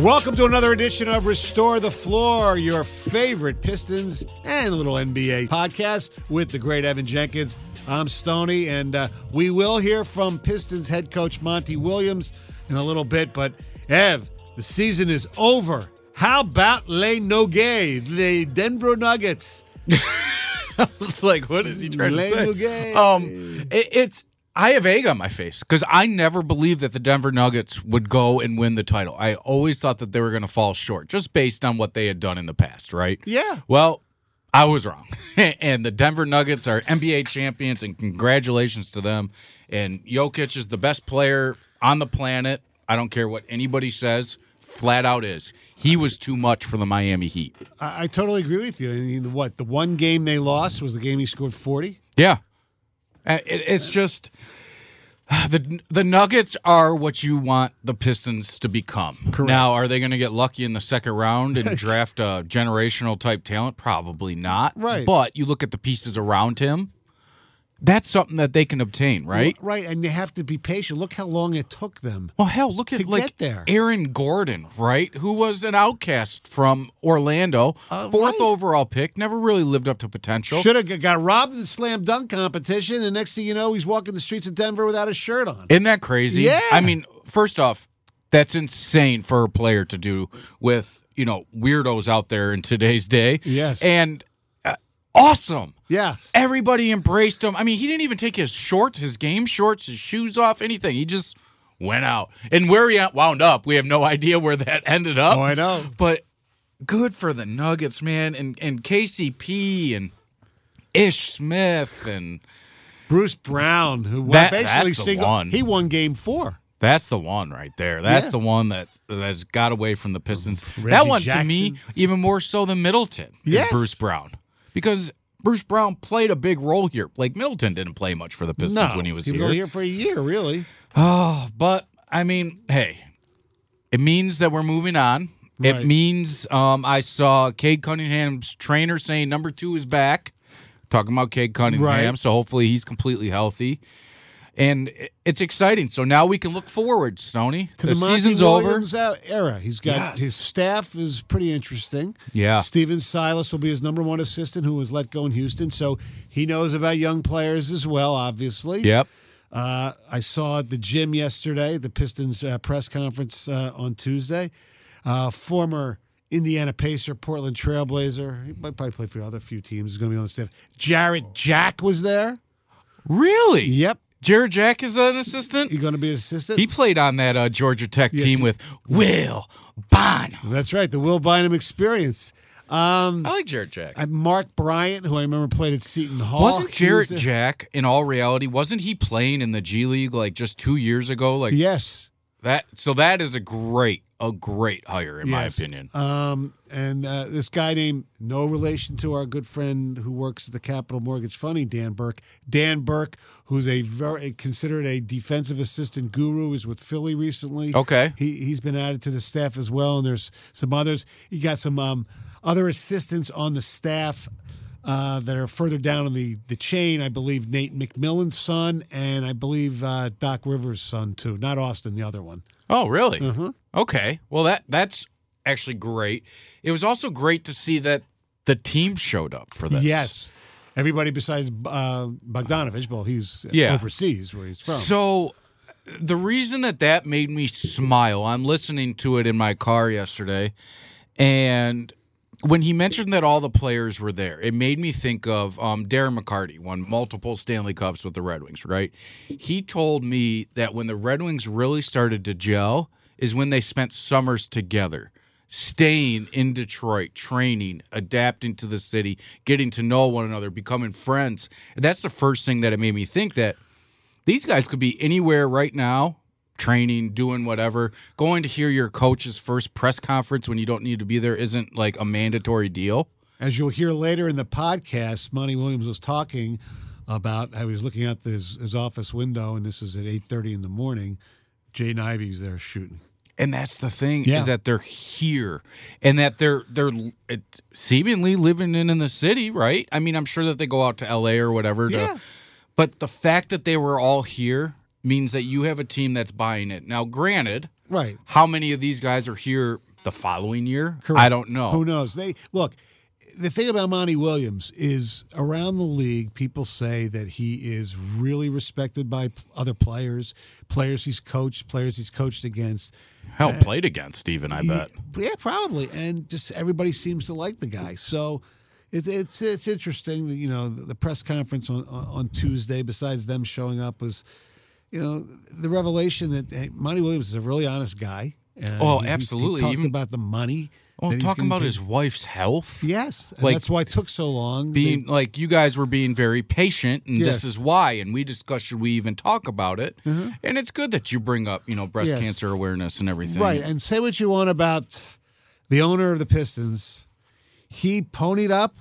Welcome to another edition of Restore the Floor, your favorite Pistons and little NBA podcast with the great Evan Jenkins. I'm Stony, and uh, we will hear from Pistons head coach Monty Williams in a little bit. But, Ev, the season is over. How about Les Nogues, the Denver Nuggets? I was like, what is he trying Les to say? Nogues. Um, it, it's I have egg on my face because I never believed that the Denver Nuggets would go and win the title. I always thought that they were going to fall short just based on what they had done in the past, right? Yeah. Well, I was wrong. and the Denver Nuggets are NBA champions, and congratulations to them. And Jokic is the best player on the planet. I don't care what anybody says. Flat out is. He was too much for the Miami Heat. I, I totally agree with you. I mean, what, the one game they lost was the game he scored 40? Yeah, Uh, it's just uh, the the Nuggets are what you want the Pistons to become. Correct. Now, are they going to get lucky in the second round and draft a generational type talent? Probably not. Right. But you look at the pieces around him. That's something that they can obtain, right? Right, and you have to be patient. Look how long it took them. Well, hell, look at To like get there. Aaron Gordon, right? Who was an outcast from Orlando, Uh, fourth right. overall pick, never really lived up to potential. Should have got robbed in the slam dunk competition, and next thing you know, he's walking the streets of Denver without a shirt on. Isn't that crazy? Yeah. I mean, first off, that's insane for a player to do with, you know, weirdos out there in today's day. Yes. And awesome. Yeah, Everybody embraced him. I mean, he didn't even take his shorts, his game shorts, his shoes off, anything. He just went out. And where he wound up, we have no idea where that ended up. Oh, I know. But good for the Nuggets, man. And, and KCP and Ish Smith and. Bruce Brown, who That- basically single, one. he won Game Four. That's the one right there. That's Yeah. the one that has got away from the Pistons. Reggie that one to me, even more so than Middleton, is Yes. Bruce Brown. Because Bruce Brown played a big role here. Blake Middleton didn't play much for the Pistons No, when he was he was here. only here for a year, really. Oh, but I mean, hey, it means that we're moving on. Right. It means um, I saw Cade Cunningham's trainer saying number two is back, talking about Cade Cunningham. Right. So hopefully he's completely healthy. And it's exciting. So now we can look forward, Stoney. To the, the, season's Williams uh, era, he's got Yes. his staff is pretty interesting. Yeah. Stephen Silas will be his number one assistant, who was let go in Houston, so he knows about young players as well. Obviously. Yep. Uh, I saw at the gym yesterday, the Pistons uh, press conference uh, on Tuesday. Uh, former Indiana Pacer, Portland Trailblazer, he might probably play for other few teams. He's going to be on the staff. Jarrett Jack was there. Really? Yep, Jarrett Jack is an assistant? he's going to be an assistant. He played on that uh, Georgia Tech Yes, team with Will Bynum. That's right, the Will Bynum experience. Um, I like Jarrett Jack. I- Mark Bryant, who I remember played at Seton Hall. Wasn't Jarrett was Jarrett. Jack, in all reality, wasn't he playing in the G League like just two years ago? Like Yes. That. So that is a great, a great hire in my opinion. Um, and uh, this guy named, no relation to our good friend who works at the Capital Mortgage Funding, Dan Burke. Dan Burke, who's a very considered a defensive assistant guru, is with Philly recently. Okay. He he's been added to the staff as well, and there's some others. He got some um, other assistants on the staff. Uh, that are further down in the, the chain, I believe Nate McMillan's son, and I believe uh, Doc Rivers' son too. Not Austin, the other one. Oh, really? Uh-huh. Okay. Well, that that's actually great. It was also great to see that the team showed up for this. Yes. Everybody besides uh, Bogdanovich, well, he's Yeah. overseas where he's from. So the reason that that made me smile, I'm listening to it in my car yesterday, and when he mentioned that all the players were there, it made me think of um, Darren McCarty, won multiple Stanley Cups with the Red Wings, right? He told me that when the Red Wings really started to gel is when they spent summers together. Staying in Detroit, training, adapting to the city, getting to know one another, becoming friends. That's the first thing that it made me think that these guys could be anywhere right now, training, doing whatever. Going to hear your coach's first press conference when you don't need to be there isn't like a mandatory deal. As you'll hear later in the podcast, Monty Williams was talking about how he was looking out his, his office window, and this was at 8.30 in the morning. Jay Ivey's there shooting. And that's the thing Yeah. is that they're here and that they're they're seemingly living in in the city, right? I mean, I'm sure that they go out to LA or whatever to Yeah. but the fact that they were all here means that you have a team that's buying it. Now, granted, Right. how many of these guys are here the following year. Correct. I don't know. Who knows? They look. The thing about Monty Williams is around the league, people say that he is really respected by p- other players, players he's coached, players he's coached against. Hell, played against even. I He- bet. yeah, probably, and just everybody seems to like the guy. So it's it's it's interesting. that, You know, the, press conference on, on on Tuesday, besides them showing up, was you know the revelation that hey, Monty Williams is a really honest guy. Uh, Oh, he- absolutely. He talked Even- about the money. Well, talking about get. his wife's health. Yes, and Like, that's why it took so long. being like you guys were being very patient and Yes. this is why and we discussed should we even talk about it and it's good that you bring up you know breast. Yes. cancer awareness and everything right, and say what you want about the owner of the Pistons. He ponied up,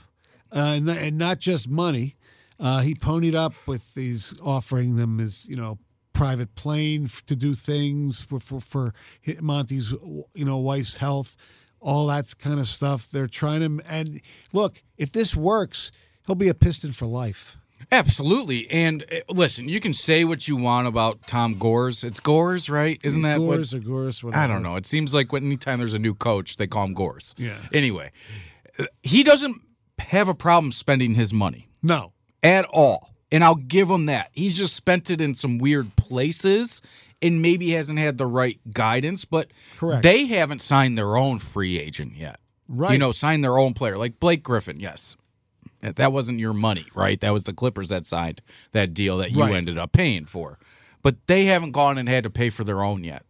uh, and, and not just money. Uh, he ponied up with these offering them his, you know, private plane to do things for, for for Monty's, you know, wife's health, all that kind of stuff. They're trying to, and look, if this works, he'll be a Piston for life. absolutely and uh, listen you can say what you want about tom gores it's gores right isn't that what Gores or Gores? Whatever. I don't know. It seems like anytime there's a new coach, they call him Gores. Yeah. Anyway, uh, he doesn't have a problem spending his money No, at all. And I'll give him that. He's just spent it in some weird places and maybe hasn't had the right guidance, but Correct. they haven't signed their own free agent yet. right? You know, signed their own player. Like Blake Griffin, yes. That wasn't your money, right? That was the Clippers that signed that deal that you Right. ended up paying for. But they haven't gone and had to pay for their own yet.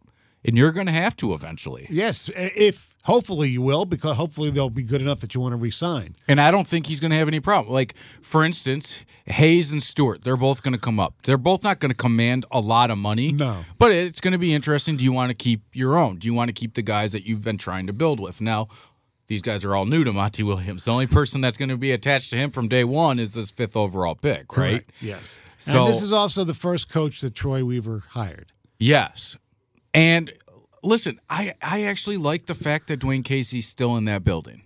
And you're going to have to eventually. Yes, if hopefully you will, because hopefully they'll be good enough that you want to resign. And I don't think he's going to have any problem. Like, for instance, Hayes and Stewart, they're both going to come up. They're both not going to command a lot of money. No. But it's going to be interesting. Do you want to keep your own? Do you want to keep the guys that you've been trying to build with? Now, these guys are all new to Monty Williams. The only person that's going to be attached to him from day one is this fifth overall pick, right? Yes. So- and this is also the first coach that Troy Weaver hired. Yes. And listen, I I actually like the fact that Dwane Casey's still in that building.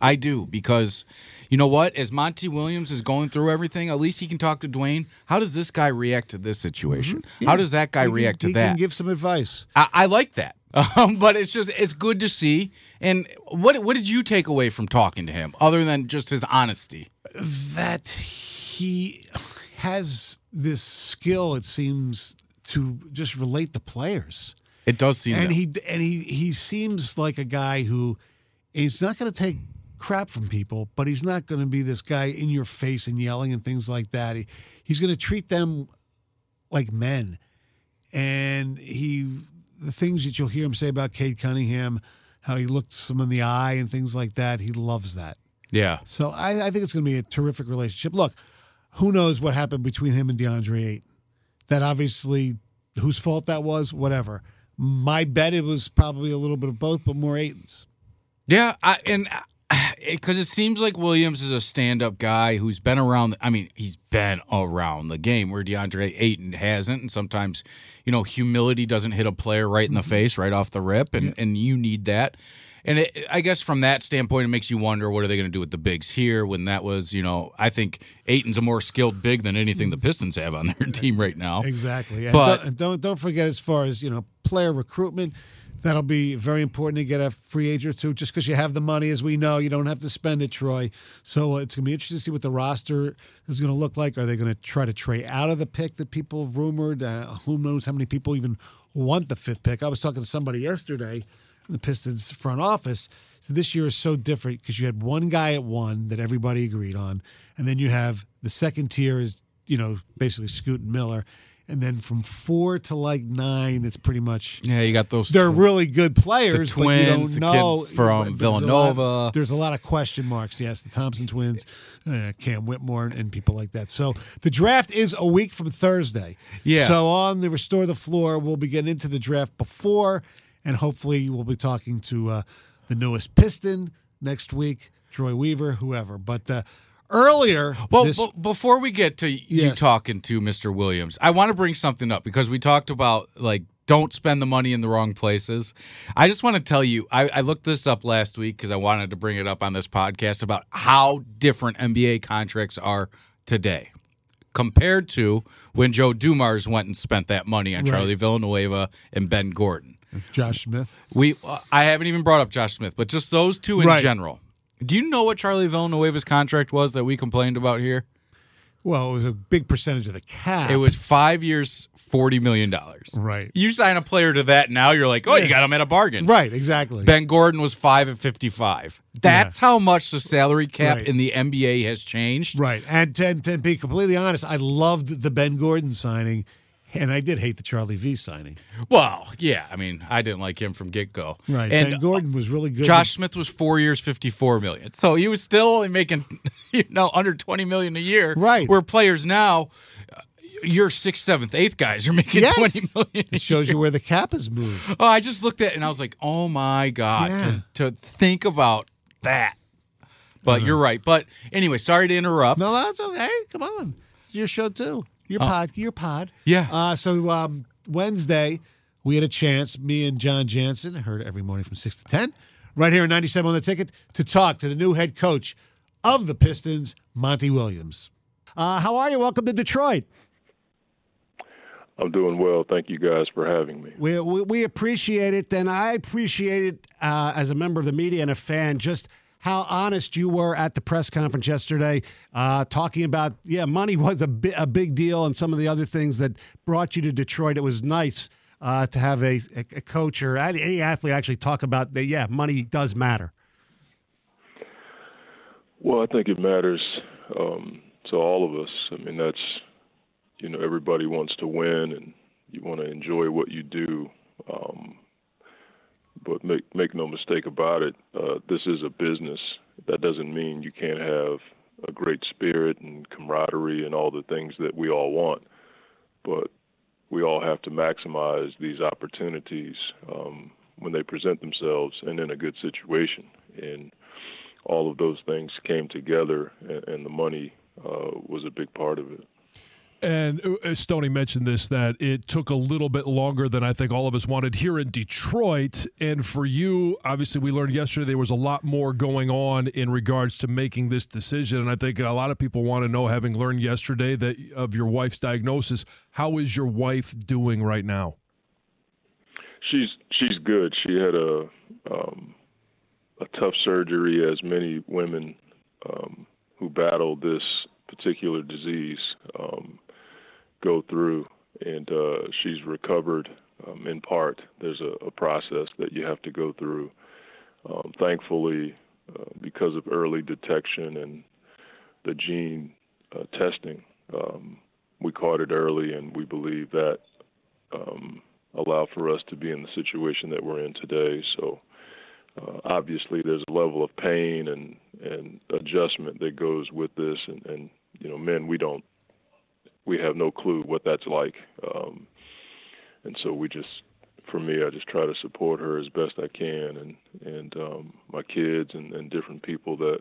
I do because you know what? As Monty Williams is going through everything, at least he can talk to Dwane. How does this guy react to this situation? How does that guy He can- react he to can that? give some advice. I, I like that. Um, but it's just it's good to see. And what what did you take away from talking to him, other than just his honesty? That he has this skill, it seems, to just relate to players. It does seem and that. he and he he seems like a guy who he's not going to take crap from people, but he's not going to be this guy in your face and yelling and things like that. He, he's going to treat them like men, and he the things that you'll hear him say about Cade Cunningham, how he looked someone in the eye and things like that. He loves that. yeah. So I, I think it's going to be a terrific relationship. Look, who knows what happened between him and DeAndre Ayton? That obviously, whose fault that was, whatever. My bet it was probably a little bit of both, but more Ayton's. Yeah, I, and uh, because it seems like Williams is a stand-up guy who's been around. I mean, he's been around the game where DeAndre Ayton hasn't, and sometimes, you know, humility doesn't hit a player right in the mm-hmm. face right off the rip, and and you need that. And it, I guess from that standpoint, it makes you wonder what are they going to do with the bigs here when that was, you know, I think Ayton's a more skilled big than anything the Pistons have on their team right now. Exactly. And But- don't, don't don't forget as far as you know player recruitment. That'll be very important to get a free agent or two. Just because you have the money, as we know, you don't have to spend it, Troy. So uh, it's going to be interesting to see what the roster is going to look like. Are they going to try to trade out of the pick that people have rumored? Uh, who knows how many people even want the fifth pick? I was talking to somebody yesterday the Pistons front office. So this year is so different because you had one guy at one that everybody agreed on, and then you have the second tier is you know basically Scoot and Miller, and then from four to like nine, it's pretty much Yeah, you got those. they're really good players, The but you twins, don't know from There's a lot- Villanova. there's a lot of question marks. Yes, the Thompson twins, uh, Cam Whitmore, and people like that. So the draft is a week from Thursday. Yeah. So on the Restore the Floor, we'll be getting into the draft before, and hopefully we'll be talking to uh, the newest Piston next week, Troy Weaver, whoever. But uh, earlier, Well, this, b- before we get to you Yes. talking to Mr. Williams, I want to bring something up because we talked about like don't spend the money in the wrong places. I just want to tell you, I, I looked this up last week because I wanted to bring it up on this podcast about how different NBA contracts are today compared to when Joe Dumars went and spent that money on Right. Charlie Villanueva and Ben Gordon. Josh Smith. We uh, I haven't even brought up Josh Smith, but just those two in Right. general. Do you know what Charlie Villanueva's contract was that we complained about here? Well, it was a big percentage of the cap. It was five years, forty million dollars. right. You sign a player to that now, you're like, oh, you got him at a bargain. Right. Exactly. Ben Gordon was five at fifty-five. That's how much the salary cap Right. in the NBA has changed. Right. And to, to be completely honest, I loved the Ben Gordon signing, and I did hate the Charlie V signing. Well, yeah, I mean, I didn't like him from get go. Right. and ben Gordon was really good. Josh Smith was four years, fifty-four million. So he was still only making, you know, under twenty million a year. Right. Where players now, your sixth, seventh, eighth guys are making Yes. twenty million. It shows you where the cap has moved. Oh, I just looked at it and I was like, oh my god, Yeah. to, to think about that. But uh-huh. you're right. But anyway, sorry to interrupt. No, that's okay. Come on. It's your show, too. Your pod. Your pod. Yeah. Uh, so um, Wednesday, we had a chance, me and Jon Jansen, heard every morning from 6 to 10, right here in 97 on the ticket, to talk to the new head coach of the Pistons, Monty Williams. Uh, how are you? Welcome to Detroit. I'm doing well. Thank you guys for having me. We, we, we appreciate it, and I appreciate it uh, as a member of the media and a fan just how honest you were at the press conference yesterday, uh, talking about, yeah, money was a, bi- a big deal and some of the other things that brought you to Detroit. It was nice uh, to have a, a, coach or any any athlete actually talk about that, yeah, money does matter. Well, I think it matters um, to all of us. I mean, that's you know everybody wants to win and you want to enjoy what you do. Um, but make make no mistake about it. Uh, this is a business. That doesn't mean you can't have a great spirit and camaraderie and all the things that we all want. But we all have to maximize these opportunities um, when they present themselves and in a good situation. And all of those things came together, and, and the money uh, was a big part of it. And uh, Stoney mentioned this that it took a little bit longer than I think all of us wanted here in Detroit. And for you, obviously, we learned yesterday there was a lot more going on in regards to making this decision. And I think a lot of people want to know, having learned yesterday that of your wife's diagnosis, how is your wife doing right now? She's she's good. She had a um, a tough surgery, as many women um, who battle this particular disease um, go through, and uh, she's recovered um, in part. There's a, a process that you have to go through. Um, thankfully, uh, because of early detection and the gene uh, testing, um, we caught it early, and we believe that um, allowed for us to be in the situation that we're in today. So uh, obviously, there's a level of pain and and adjustment that goes with this, and, and you know, men, we don't, we have no clue what that's like, um, and so we just, for me, I just try to support her as best I can, and and um, my kids and, and different people that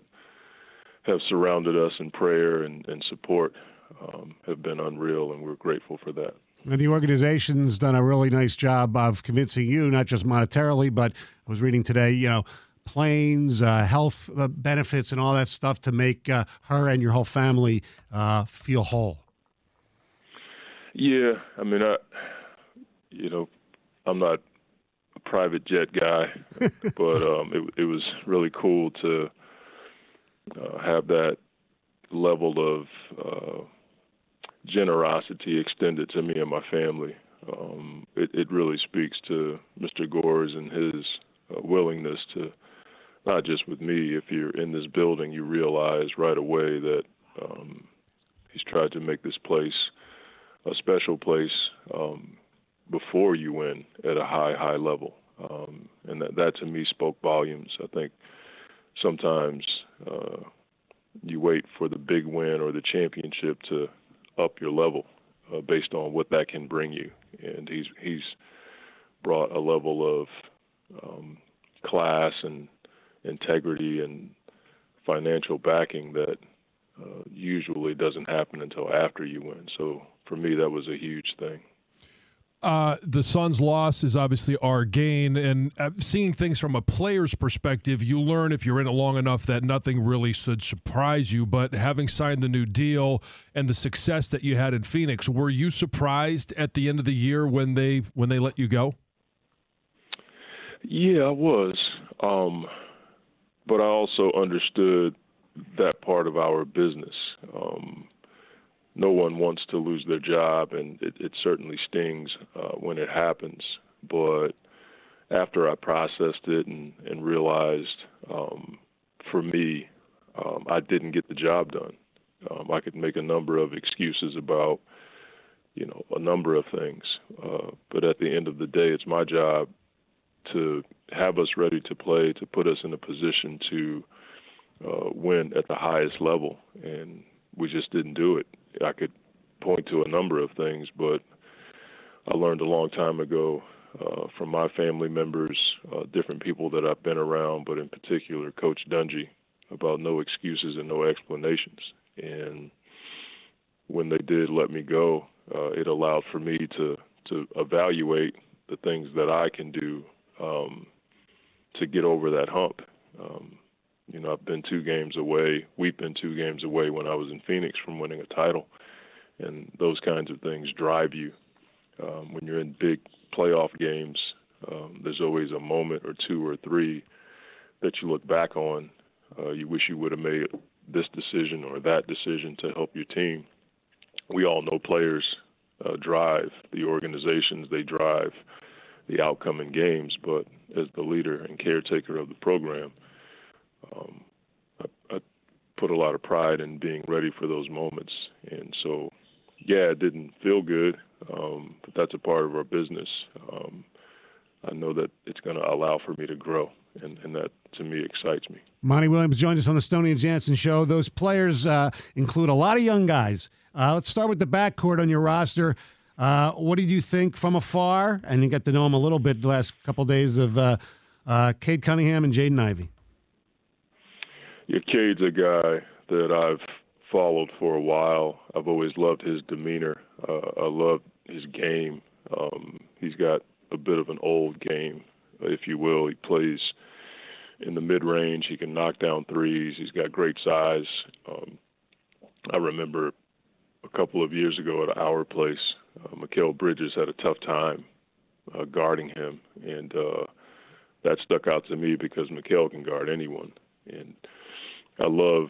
have surrounded us in prayer and, and support um, have been unreal, and we're grateful for that. And the organization's done a really nice job of convincing you, not just monetarily, but I was reading today, you know, planes, uh, health uh, benefits, and all that stuff to make uh, her and your whole family uh, feel whole. Yeah, I mean, I, you know, I'm not a private jet guy, but um, it it was really cool to uh, have that level of uh, generosity extended to me and my family. Um, it, it really speaks to Mr. Gores and his uh, willingness to, not just with me, if you're in this building, you realize right away that um, he's tried to make this place a special place um, before you win at a high, high level. Um, and that, that to me spoke volumes. I think sometimes uh, you wait for the big win or the championship to up your level uh, based on what that can bring you. And he's he's brought a level of um, class and integrity and financial backing that uh, usually doesn't happen until after you win. So for me, that was a huge thing. Uh, the Suns' loss is obviously our gain, and uh, seeing things from a player's perspective, you learn if you're in it long enough that nothing really should surprise you. But having signed the new deal and the success that you had in Phoenix, were you surprised at the end of the year when they when they let you go? Yeah, I was, um, but I also understood that part of our business. Um, no one wants to lose their job, and it, it certainly stings uh, when it happens. But after I processed it and, and realized, um, for me, um, I didn't get the job done. Um, I could make a number of excuses about, you know, a number of things. Uh, but at the end of the day, it's my job to have us ready to play, to put us in a position to uh, win at the highest level. And we just didn't do it. I could point to a number of things, but I learned a long time ago uh, from my family members, uh, different people that I've been around, but in particular Coach Dungy, about no excuses and no explanations. And when they did let me go, uh, it allowed for me to to evaluate the things that I can do um, to get over that hump. Um, you know, I've been two games away. We've been two games away when I was in Phoenix from winning a title, and those kinds of things drive you. Um, when you're in big playoff games, um, there's always a moment or two or three that you look back on. Uh, you wish you would have made this decision or that decision to help your team. We all know players uh, drive the organizations, they drive the outcome in games, but as the leader and caretaker of the program, um, I, I put a lot of pride in being ready for those moments. And so, yeah, it didn't feel good, um, but that's a part of our business. Um, I know that it's going to allow for me to grow, and, and that to me excites me. Monty Williams joined us on the Stoney and Jansen show. Those players uh, include a lot of young guys. Uh, let's start with the backcourt on your roster. Uh, what did you think from afar? And you got to know him a little bit the last couple of days of uh, uh, Cade Cunningham and Jaden Ivey. Cade's a guy that I've followed for a while. I've always loved his demeanor. Uh, I love his game. Um, he's got a bit of an old game, if you will. He plays in the mid range. He can knock down threes. He's got great size. Um, I remember a couple of years ago at our place, uh, Mikal Bridges had a tough time uh, guarding him, and uh, that stuck out to me because Mikal can guard anyone. And I love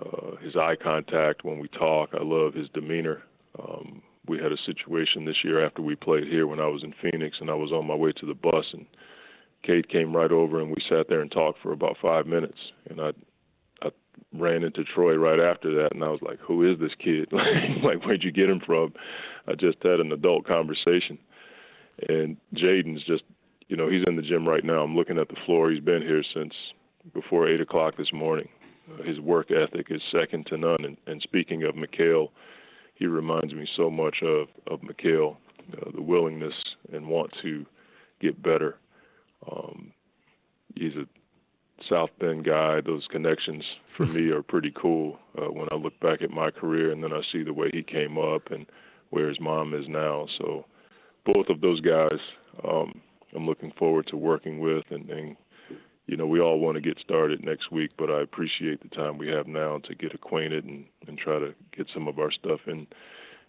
uh, his eye contact when we talk. I love his demeanor. Um, we had a situation this year after we played here when I was in Phoenix, and I was on my way to the bus, and Cade came right over, and we sat there and talked for about five minutes. And I, I ran into Troy right after that, and I was like, "Who is this kid? like, where'd you get him from?" I just had an adult conversation, and Jaden's just, you know, he's in the gym right now. I'm looking at the floor. He's been here since before eight o'clock this morning. His work ethic is second to none. And, and speaking of Mikal, he reminds me so much of of Mikal, uh, the willingness and want to get better. Um, he's a South Bend guy. Those connections for me are pretty cool. Uh, when I look back at my career and then I see the way he came up and where his mom is now. So both of those guys, um, I'm looking forward to working with and, and you know, we all want to get started next week, but I appreciate the time we have now to get acquainted and, and try to get some of our stuff in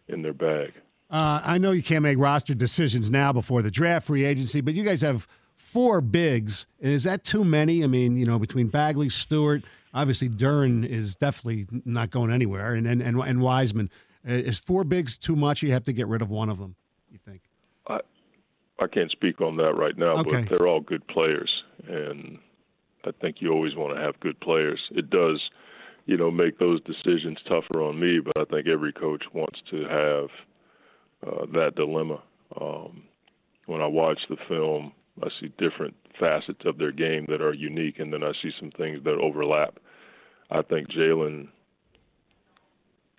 in their bag. Uh, I know you can't make roster decisions now before the draft, free agency, but you guys have four bigs. And is that too many? I mean, you know, between Bagley, Stewart, obviously Duren is definitely not going anywhere, and and and, and Wiseman. Uh, is four bigs too much? You have to get rid of one of them. You think? I I can't speak on that right now, Okay. but they're all good players, and I think you always want to have good players. It does, you know, make those decisions tougher on me, but I think every coach wants to have uh, that dilemma. Um, when I watch the film, I see different facets of their game that are unique, and then I see some things that overlap. I think Jalen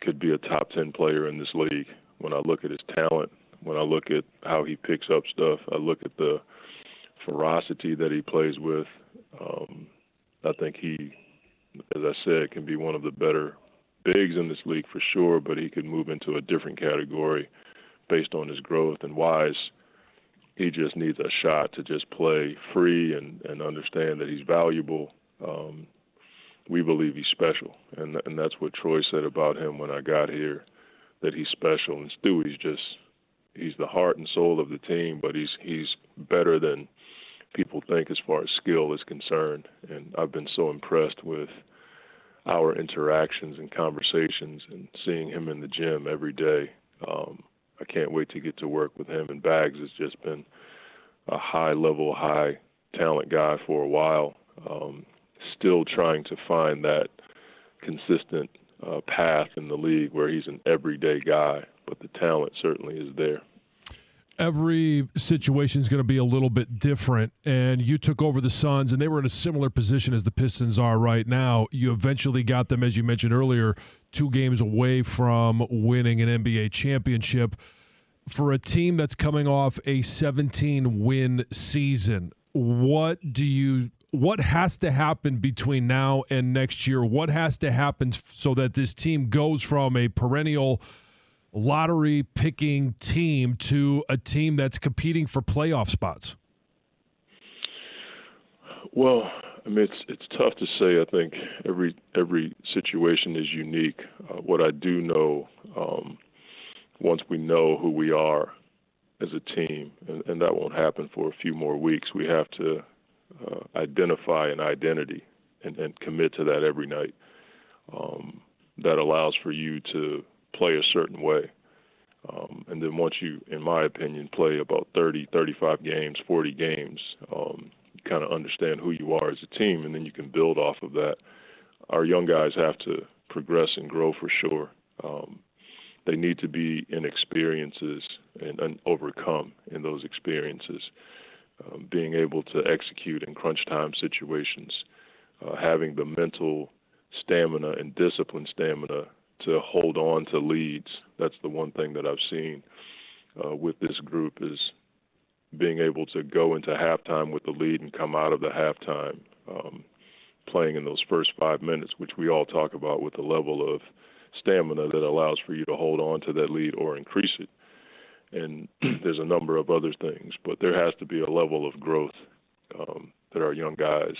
could be a top 10 player in this league. When I look at his talent, when I look at how he picks up stuff, I look at the ferocity that he plays with. Um, I think he, as I said, can be one of the better bigs in this league for sure, but he could move into a different category based on his growth. And Wise, he just needs a shot to just play free and and understand that he's valuable. Um, we believe he's special, and and that's what Troy said about him when I got here, that he's special. And Stewie's just he's the heart and soul of the team, but he's he's better than people think as far as skill is concerned. And I've been so impressed with our interactions and conversations and seeing him in the gym every day. Um, I can't wait to get to work with him. And Bags has just been a high level, high talent guy for a while. Um, still trying to find that consistent uh, path in the league where he's an everyday guy, but the talent certainly is there every situation is going to be a little bit different. And you took over the Suns, and they were in a similar position as the Pistons are right now. You eventually got them, as you mentioned earlier, two games away from winning an NBA championship. For a team that's coming off a 17 win season, what do you what has to happen between now and next year? What has to happen so that this team goes from a perennial lottery picking team to a team that's competing for playoff spots? Well, I mean, it's it's tough to say. I think every every situation is unique. Uh, what I do know, um, once we know who we are as a team, and, and, that won't happen for a few more weeks, we have to uh, identify an identity and, and, commit to that every night. Um, that allows for you to play a certain way. Um, and then once you, in my opinion, play about 30, 35 games, 40 games, um, you kind of understand who you are as a team, and then you can build off of that. Our young guys have to progress and grow for sure. Um, they need to be in experiences and, and overcome in those experiences. Um, being able to execute in crunch time situations, uh, having the mental stamina and discipline stamina to hold on to leads. That's the one thing that I've seen uh, with this group is being able to go into halftime with the lead and come out of the halftime um, playing in those first five minutes, which we all talk about with the level of stamina that allows for you to hold on to that lead or increase it. And there's a number of other things, but there has to be a level of growth um, that our young guys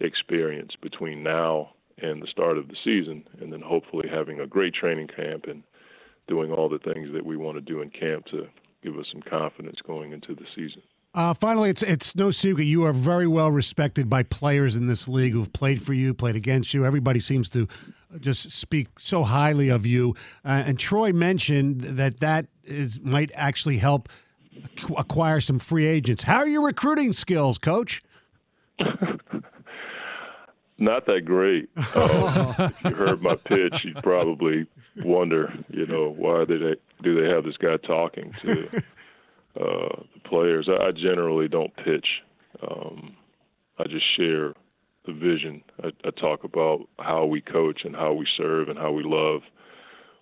experience between now and the start of the season, and then hopefully having a great training camp and doing all the things that we want to do in camp to give us some confidence going into the season. Uh, finally, it's it's no secret you are very well respected by players in this league who've played for you, played against you. Everybody seems to just speak so highly of you. Uh, and Troy mentioned that that is might actually help acquire some free agents. How are your recruiting skills, Coach? Not that great. Uh, if you heard my pitch, you'd probably wonder, you know, why do they do they have this guy talking to uh, the players? I, I generally don't pitch. Um, I just share the vision. I, I talk about how we coach and how we serve and how we love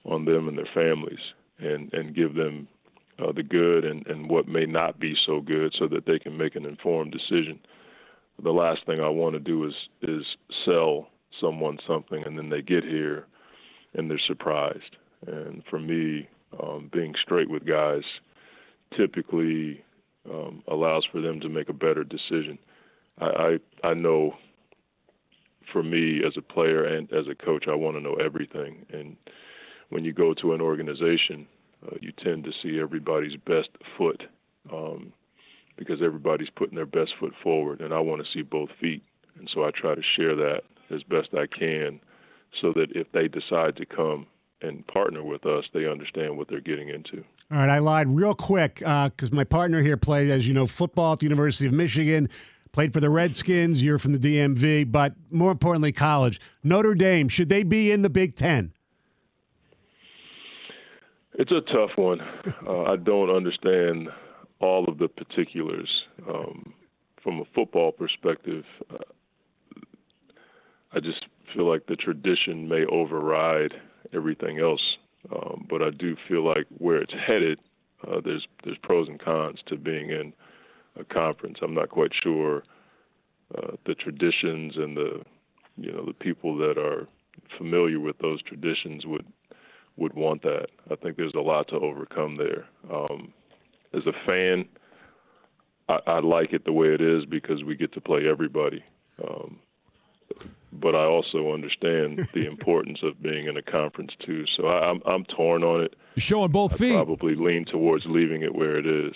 on them and their families, and and give them uh, the good and and what may not be so good, so that they can make an informed decision the last thing I want to do is is sell someone something and then they get here and they're surprised. And for me, um, being straight with guys typically um, allows for them to make a better decision. I, I I know for me as a player and as a coach, I want to know everything. And when you go to an organization, uh, you tend to see everybody's best foot. Um, because everybody's putting their best foot forward, and I want to see both feet. And so I try to share that as best I can so that if they decide to come and partner with us, they understand what they're getting into. All right, I lied real quick because uh, my partner here played, as you know, football at the University of Michigan, played for the Redskins. You're from the DMV, but more importantly, college. Notre Dame, should they be in the Big Ten? It's a tough one. Uh, I don't understand all of the particulars. Um, from a football perspective, uh, I just feel like the tradition may override everything else. Um, but I do feel like where it's headed, uh, there's there's pros and cons to being in a conference. I'm not quite sure uh, the traditions and the you know the people that are familiar with those traditions would would want that. I think there's a lot to overcome there. Um, as a fan, I, I like it the way it is because we get to play everybody. Um, but I also understand the importance of being in a conference too. So I, I'm I'm torn on it. You're showing both I feet. probably lean towards leaving it where it is.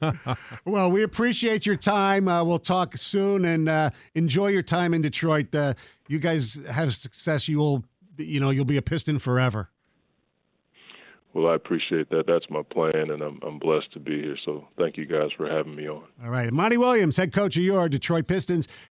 Well, we appreciate your time. Uh, we'll talk soon and uh, enjoy your time in Detroit. Uh, you guys have success. You will, you know, you'll be a Piston forever. Well, I appreciate that. That's my plan, and I'm I'm blessed to be here. So thank you guys for having me on. All right. Monty Williams, head coach of your Detroit Pistons.